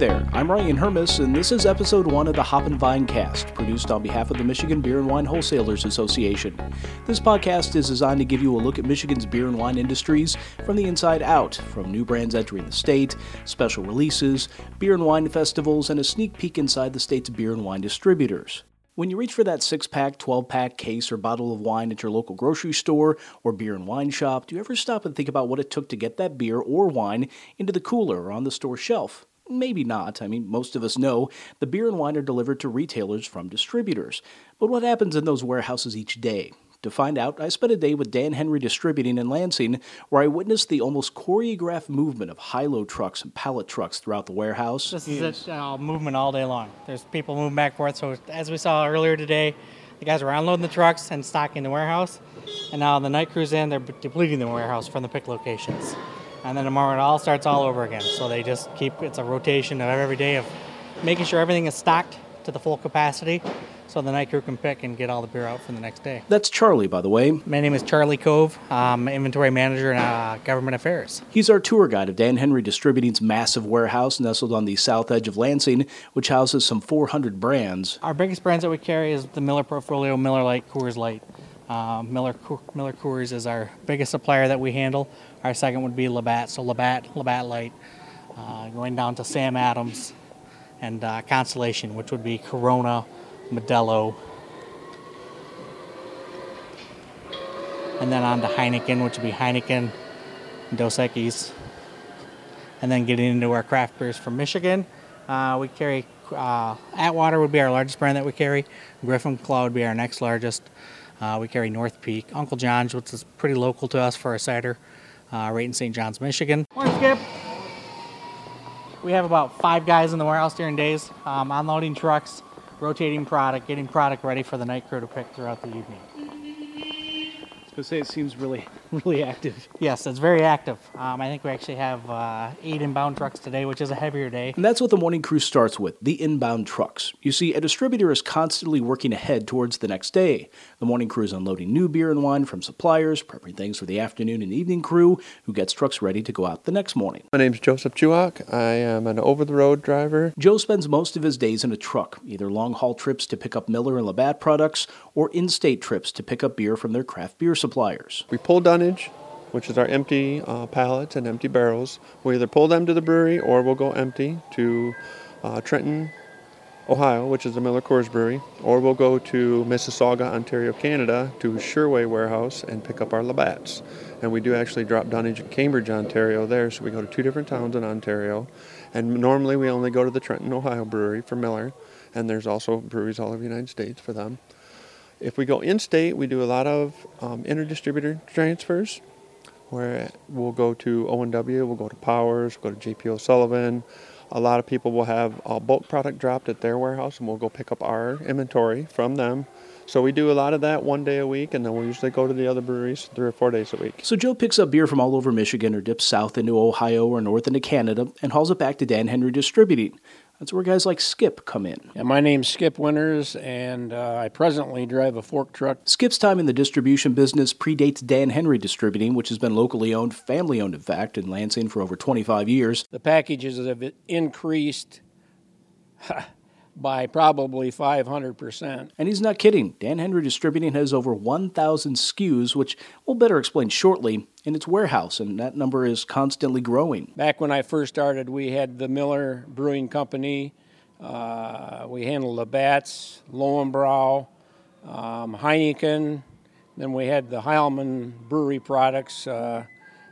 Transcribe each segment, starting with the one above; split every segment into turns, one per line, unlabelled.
there, I'm Ryan Hermes, and this is episode one of the Hop and Vine Cast, produced on behalf of the Michigan Beer and Wine Wholesalers Association. This podcast is designed to give you a look at Michigan's beer and wine industries from the inside out, from new brands entering the state, special releases, beer and wine festivals, and a sneak peek inside the state's beer and wine distributors. When you reach for that 6 pack, 12 pack case or bottle of wine at your local grocery store or beer and wine shop, do you ever stop and think about what it took to get that beer or wine into the cooler or on the store shelf? Maybe not. I mean, most of us know the beer and wine are delivered to retailers from distributors. But what happens in those warehouses each day? To find out, I spent a day with Dan Henry Distributing in Lansing, where I witnessed the almost choreographed movement of high-low trucks and pallet trucks throughout the warehouse.
This is a uh, movement all day long. There's people moving back and forth. So as we saw earlier today, the guys are unloading the trucks and stocking the warehouse, and now the night crews in. They're depleting the warehouse from the pick locations, and then tomorrow it all starts all over again. So they just keep it's a rotation of every day of making sure everything is stocked to the full capacity so the night crew can pick and get all the beer out for the next day.
That's Charlie, by the way.
My name is Charlie Cove. I'm inventory manager in uh, government affairs.
He's our tour guide of Dan Henry Distributing's massive warehouse nestled on the south edge of Lansing, which houses some 400 brands.
Our biggest brands that we carry is the Miller portfolio, Miller Lite, Coors Light. Uh, Miller Miller Coors is our biggest supplier that we handle. Our second would be Labatt, so Labatt, Labatt Light, uh, going down to Sam Adams, and uh, Constellation, which would be Corona, Modelo, and then on to Heineken, which would be Heineken, Dos Equis, and then getting into our craft beers from Michigan. Uh, we carry uh, Atwater would be our largest brand that we carry. Griffin Claw would be our next largest. Uh, we carry North Peak, Uncle John's, which is pretty local to us for our cider, uh, right in St. John's, Michigan. Morning, Skip. We have about five guys in the warehouse during days, um, unloading trucks, rotating product, getting product ready for the night crew to pick throughout the evening.
I was going to say it seems really, really active.
Yes, it's very active. Um, I think we actually have uh, eight inbound trucks today, which is a heavier day.
And that's what the morning crew starts with the inbound trucks. You see, a distributor is constantly working ahead towards the next day. The morning crew is unloading new beer and wine from suppliers, prepping things for the afternoon and evening crew, who gets trucks ready to go out the next morning.
My name's Joseph Chuak. I am an over the road driver.
Joe spends most of his days in a truck, either long haul trips to pick up Miller and Labatt products or in state trips to pick up beer from their craft beer suppliers.
We pull dunnage, which is our empty uh, pallets and empty barrels. We either pull them to the brewery or we'll go empty to uh, Trenton, Ohio, which is the Miller Coors Brewery, or we'll go to Mississauga, Ontario, Canada, to Sherway Warehouse and pick up our Labatts. And we do actually drop dunnage in Cambridge, Ontario there, so we go to two different towns in Ontario. And normally we only go to the Trenton, Ohio brewery for Miller, and there's also breweries all over the United States for them. If we go in state, we do a lot of um, interdistributor transfers where we'll go to O&W, we'll go to Powers, we'll go to JP O'Sullivan. A lot of people will have a bulk product dropped at their warehouse and we'll go pick up our inventory from them. So we do a lot of that one day a week, and then we usually go to the other breweries three or four days a week.
So Joe picks up beer from all over Michigan or dips south into Ohio or north into Canada and hauls it back to Dan Henry Distributing. That's where guys like Skip come in.
Yeah, my name's Skip Winters, and uh, I presently drive a fork truck.
Skip's time in the distribution business predates Dan Henry Distributing, which has been locally owned, family owned, in fact, in Lansing for over 25 years.
The packages have increased by probably 500%.
And he's not kidding. Dan Henry Distributing has over 1,000 SKUs, which we'll better explain shortly, in its warehouse, and that number is constantly growing.
Back when I first started, we had the Miller Brewing Company. Uh, we handled the Bats, Lowenbrau, um, Heineken. Then we had the Heileman Brewery products, uh,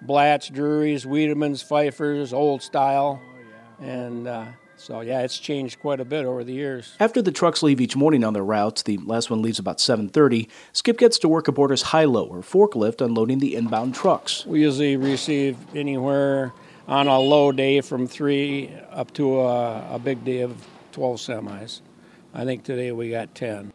Blatz, Drewrys, Wiedemann's, Pfeiffer's, Old Style. Oh, yeah. And uh, so yeah, it's changed quite a bit over the years.
After the trucks leave each morning on their routes, the last one leaves about 7:30. Skip gets to work aboard his high-low or forklift unloading the inbound trucks.
We usually receive anywhere on a low day from three up to a, a big day of 12 semis. I think today we got 10.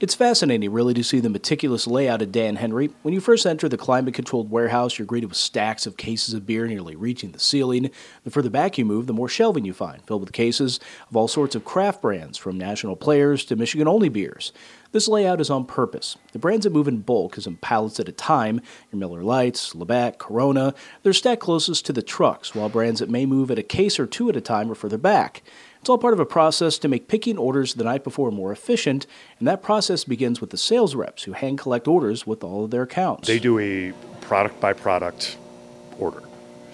It's fascinating, really, to see the meticulous layout of Dan Henry. When you first enter the climate controlled warehouse, you're greeted with stacks of cases of beer nearly reaching the ceiling. The further back you move, the more shelving you find, filled with cases of all sorts of craft brands, from national players to Michigan only beers. This layout is on purpose. The brands that move in bulk is in pallets at a time. Your Miller Lites, Labatt, Corona, they're stacked closest to the trucks, while brands that may move at a case or two at a time are further back. It's all part of a process to make picking orders the night before more efficient, and that process begins with the sales reps who hand collect orders with all of their accounts.
They do a product by product order.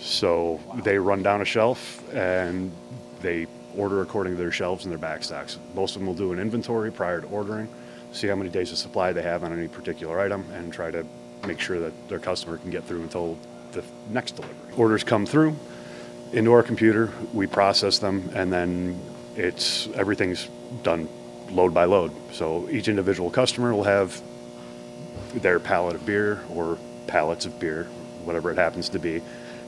So they run down a shelf and they order according to their shelves and their back stocks. Most of them will do an inventory prior to ordering, see how many days of supply they have on any particular item, and try to make sure that their customer can get through until the next delivery. Orders come through into our computer, we process them, and then it's everything's done load by load. So each individual customer will have their pallet of beer or pallets of beer, whatever it happens to be,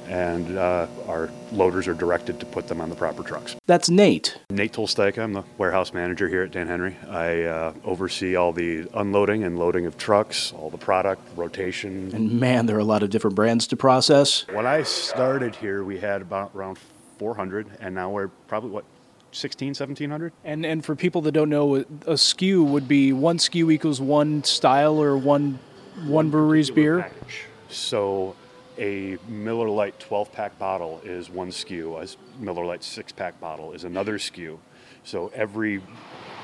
and uh, our loaders are directed to put them on the proper trucks.
That's Nate.
Nate Tolsteika, I'm the warehouse manager here at Dan Henry. I uh, oversee all the unloading and loading of trucks, all the product, rotation.
And man, there are a lot of different brands to process.
When I started here, we had about around 400, and now we're probably, what, 16, 1700?
And and for people that don't know, a SKU would be one SKU equals one style or one one brewery's beer.
Package. So a Miller Lite 12 pack bottle is one SKU, a Miller Lite 6 pack bottle is another SKU. So every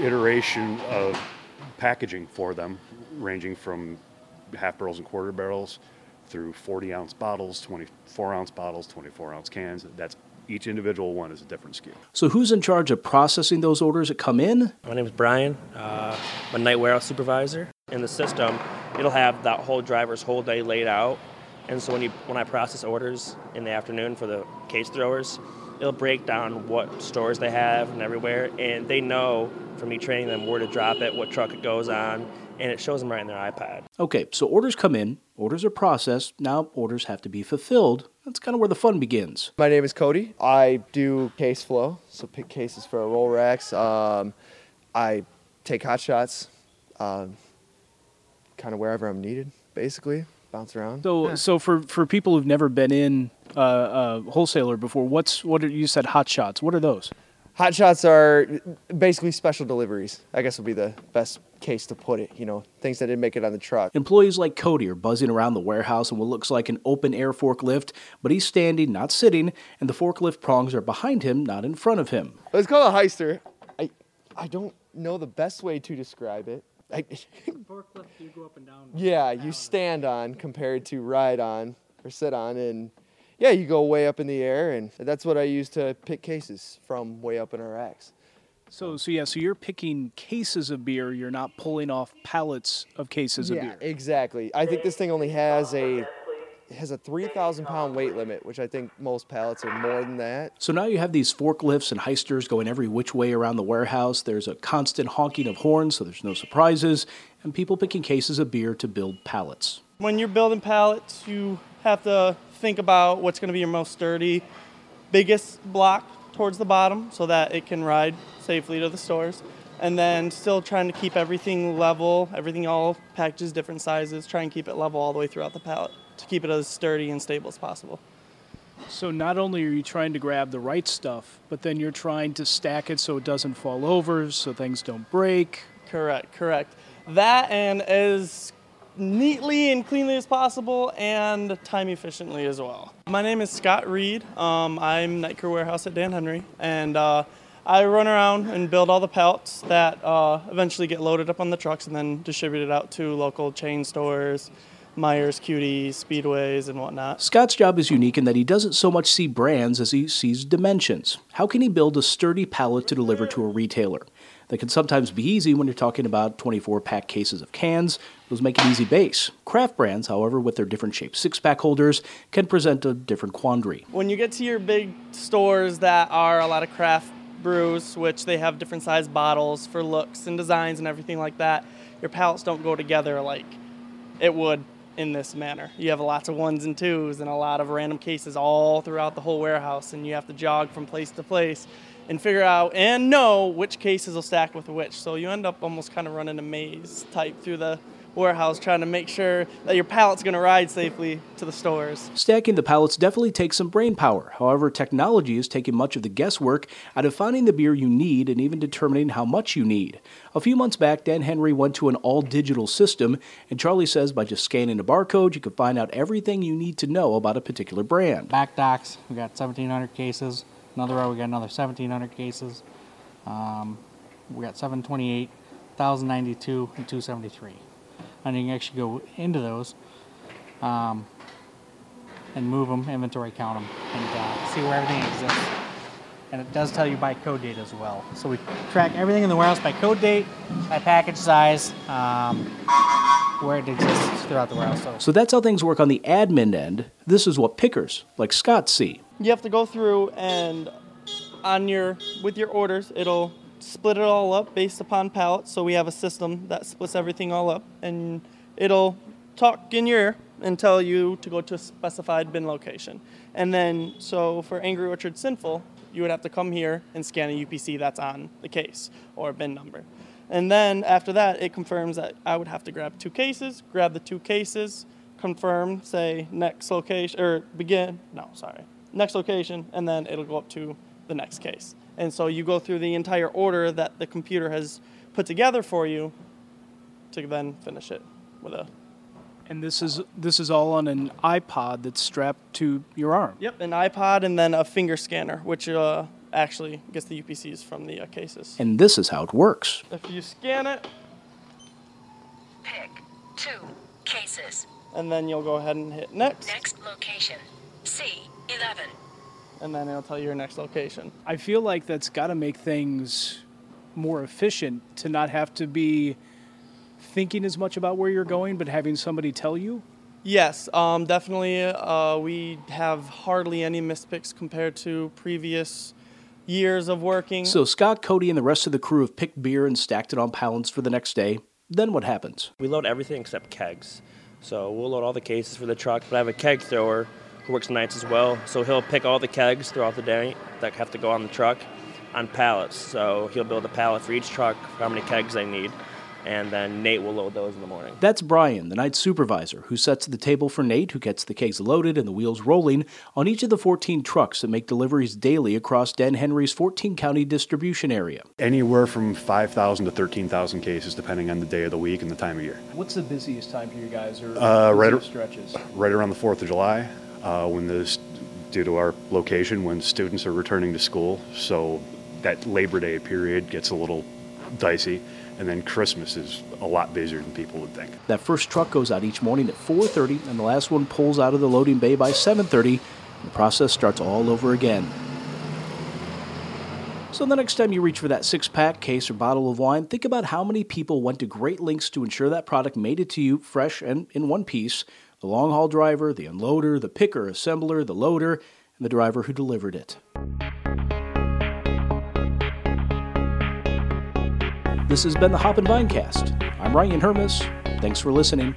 iteration of packaging for them, ranging from half barrels and quarter barrels through 40 ounce bottles, 24 ounce bottles, 24 ounce cans, that's each individual one is a different SKU.
So who's in charge of processing those orders that come in?
My name is Brian. Uh, I'm a night warehouse supervisor. In the system, it'll have that whole driver's whole day laid out. And so when you when I process orders in the afternoon for the case throwers, it'll break down what stores they have and everywhere, and they know from me training them where to drop it, what truck it goes on, and it shows them right in their iPad.
Okay, so orders come in, orders are processed, now orders have to be fulfilled. That's kind of where the fun begins.
My name is Cody. I do case flow, so pick cases for our roll racks. Um, I take hot shots, um, kind of wherever I'm needed, basically bounce around.
So, so for, for people who've never been in uh, a wholesaler before, what's what are, you said hot shots? What are those?
Hot shots are basically special deliveries. I guess would be the best case to put it. You know, things that didn't make it on the truck.
Employees like Cody are buzzing around the warehouse in what looks like an open air forklift, but he's standing, not sitting, and the forklift prongs are behind him, not in front of him.
It's called a Hyster. I I don't know the best way to describe it. I,
Forklift, you go up and down.
yeah, you stand on compared to ride on or sit on, and yeah, you go way up in the air, and that's what I use to pick cases from way up in our racks.
So, so yeah, so you're picking cases of beer. You're not pulling off pallets of cases of
yeah,
beer.
exactly. I think this thing only has a it has a 3,000 pound weight limit, which I think most pallets are more than that.
So now you have these forklifts and Hysters going every which way around the warehouse. There's a constant honking of horns, so there's no surprises, and people picking cases of beer to build pallets.
When you're building pallets, you have to think about what's going to be your most sturdy, biggest block towards the bottom so that it can ride safely to the stores. And then still trying to keep everything level, everything all packages, different sizes, try and keep it level all the way throughout the pallet to keep it as sturdy and stable as possible.
So not only are you trying to grab the right stuff, but then you're trying to stack it so it doesn't fall over, so things don't break.
Correct, correct. That and as neatly and cleanly as possible and time efficiently as well. My name is Scott Reed. Um, I'm night crew warehouse at Dan Henry, and uh, I run around and build all the pallets that uh, eventually get loaded up on the trucks and then distributed out to local chain stores, Meijers, QD, Speedways, and whatnot.
Scott's job is unique in that he doesn't so much see brands as he sees dimensions. How can he build a sturdy pallet to deliver to a retailer? That can sometimes be easy when you're talking about 24 pack cases of cans. Those make an easy base. Craft brands, however, with their different shaped six pack holders, can present a different quandary.
When you get to your big stores that are a lot of craft brews, which they have different size bottles for looks and designs and everything like that, your pallets don't go together like it would in this manner. You have lots of ones and twos and a lot of random cases all throughout the whole warehouse, and you have to jog from place to place and figure out and know which cases will stack with which. So you end up almost kind of running a maze type through the warehouse trying to make sure that your pallet's going to ride safely to the stores.
Stacking the pallets definitely takes some brain power. However, technology is taking much of the guesswork out of finding the beer you need and even determining how much you need. A few months back, Dan Henry went to an all digital system, and Charlie says by just scanning a barcode, you can find out everything you need to know about a particular brand.
Back docks, we got 1,700 cases. Another row, we got another 1,700 cases. Um, we got 728, 1,092, and 273. And you can actually go into those um, and move them, inventory count them, and uh, see where everything exists. And it does tell you by code date as well. So we track everything in the warehouse by code date, by package size, um, where it exists throughout the warehouse. So
So that's how things work on the admin end. This is what pickers, like Scott, see.
You have to go through and on your with your orders, it'll split it all up based upon pallets. So we have a system that splits everything all up, and it'll talk in your ear and tell you to go to a specified bin location. And then, so for Angry Orchard Sinful, you would have to come here and scan a UPC that's on the case or bin number. And then after that, it confirms that I would have to grab two cases, grab the two cases, confirm, say next location, or begin, no, sorry, next location, and then it'll go up to the next case. And so you go through the entire order that the computer has put together for you to then finish it with a
And this is this is all on an iPod that's strapped to your arm.
Yep, an iPod and then a finger scanner, which uh, actually gets the UPCs from the uh, cases.
And this is how it works.
If you scan it,
Pick two cases.
and then you'll go ahead and hit next,
Next location C11.
And then it'll tell you your next location.
I feel like that's got to make things more efficient to not have to be thinking as much about where you're going, but having somebody tell you.
Yes, um, definitely. Uh, we have hardly any mispicks compared to previous years of working.
So Scott, Cody, and the rest of the crew have picked beer and stacked it on pallets for the next day. Then what happens?
We load everything except kegs. So we'll load all the cases for the truck, but I have a keg thrower who works nights as well. So he'll pick all the kegs throughout the day that have to go on the truck on pallets. So he'll build a pallet for each truck, for how many kegs they need, and then Nate will load those in the morning.
That's Brian, the night supervisor, who sets the table for Nate, who gets the kegs loaded and the wheels rolling on each of the 14 trucks that make deliveries daily across Dan Henry's 14 county distribution area.
Anywhere from 5,000 to 13,000 cases, depending on the day of the week and the time of year.
What's the busiest time for you guys, or
Uh, right ar-
stretches?
Right around the 4th of July, uh, when the, due to our location, when students are returning to school. So that Labor Day period gets a little dicey. And then Christmas is a lot busier than people would think.
That first truck goes out each morning at 4:30, and the last one pulls out of the loading bay by 7:30. The process starts all over again. So the next time you reach for that six-pack, case, or bottle of wine, think about how many people went to great lengths to ensure that product made it to you fresh and in one piece. The long-haul driver, the unloader, the picker, assembler, the loader, and the driver who delivered it. This has been the Hop and Vine Cast. I'm Ryan Hermes. Thanks for listening.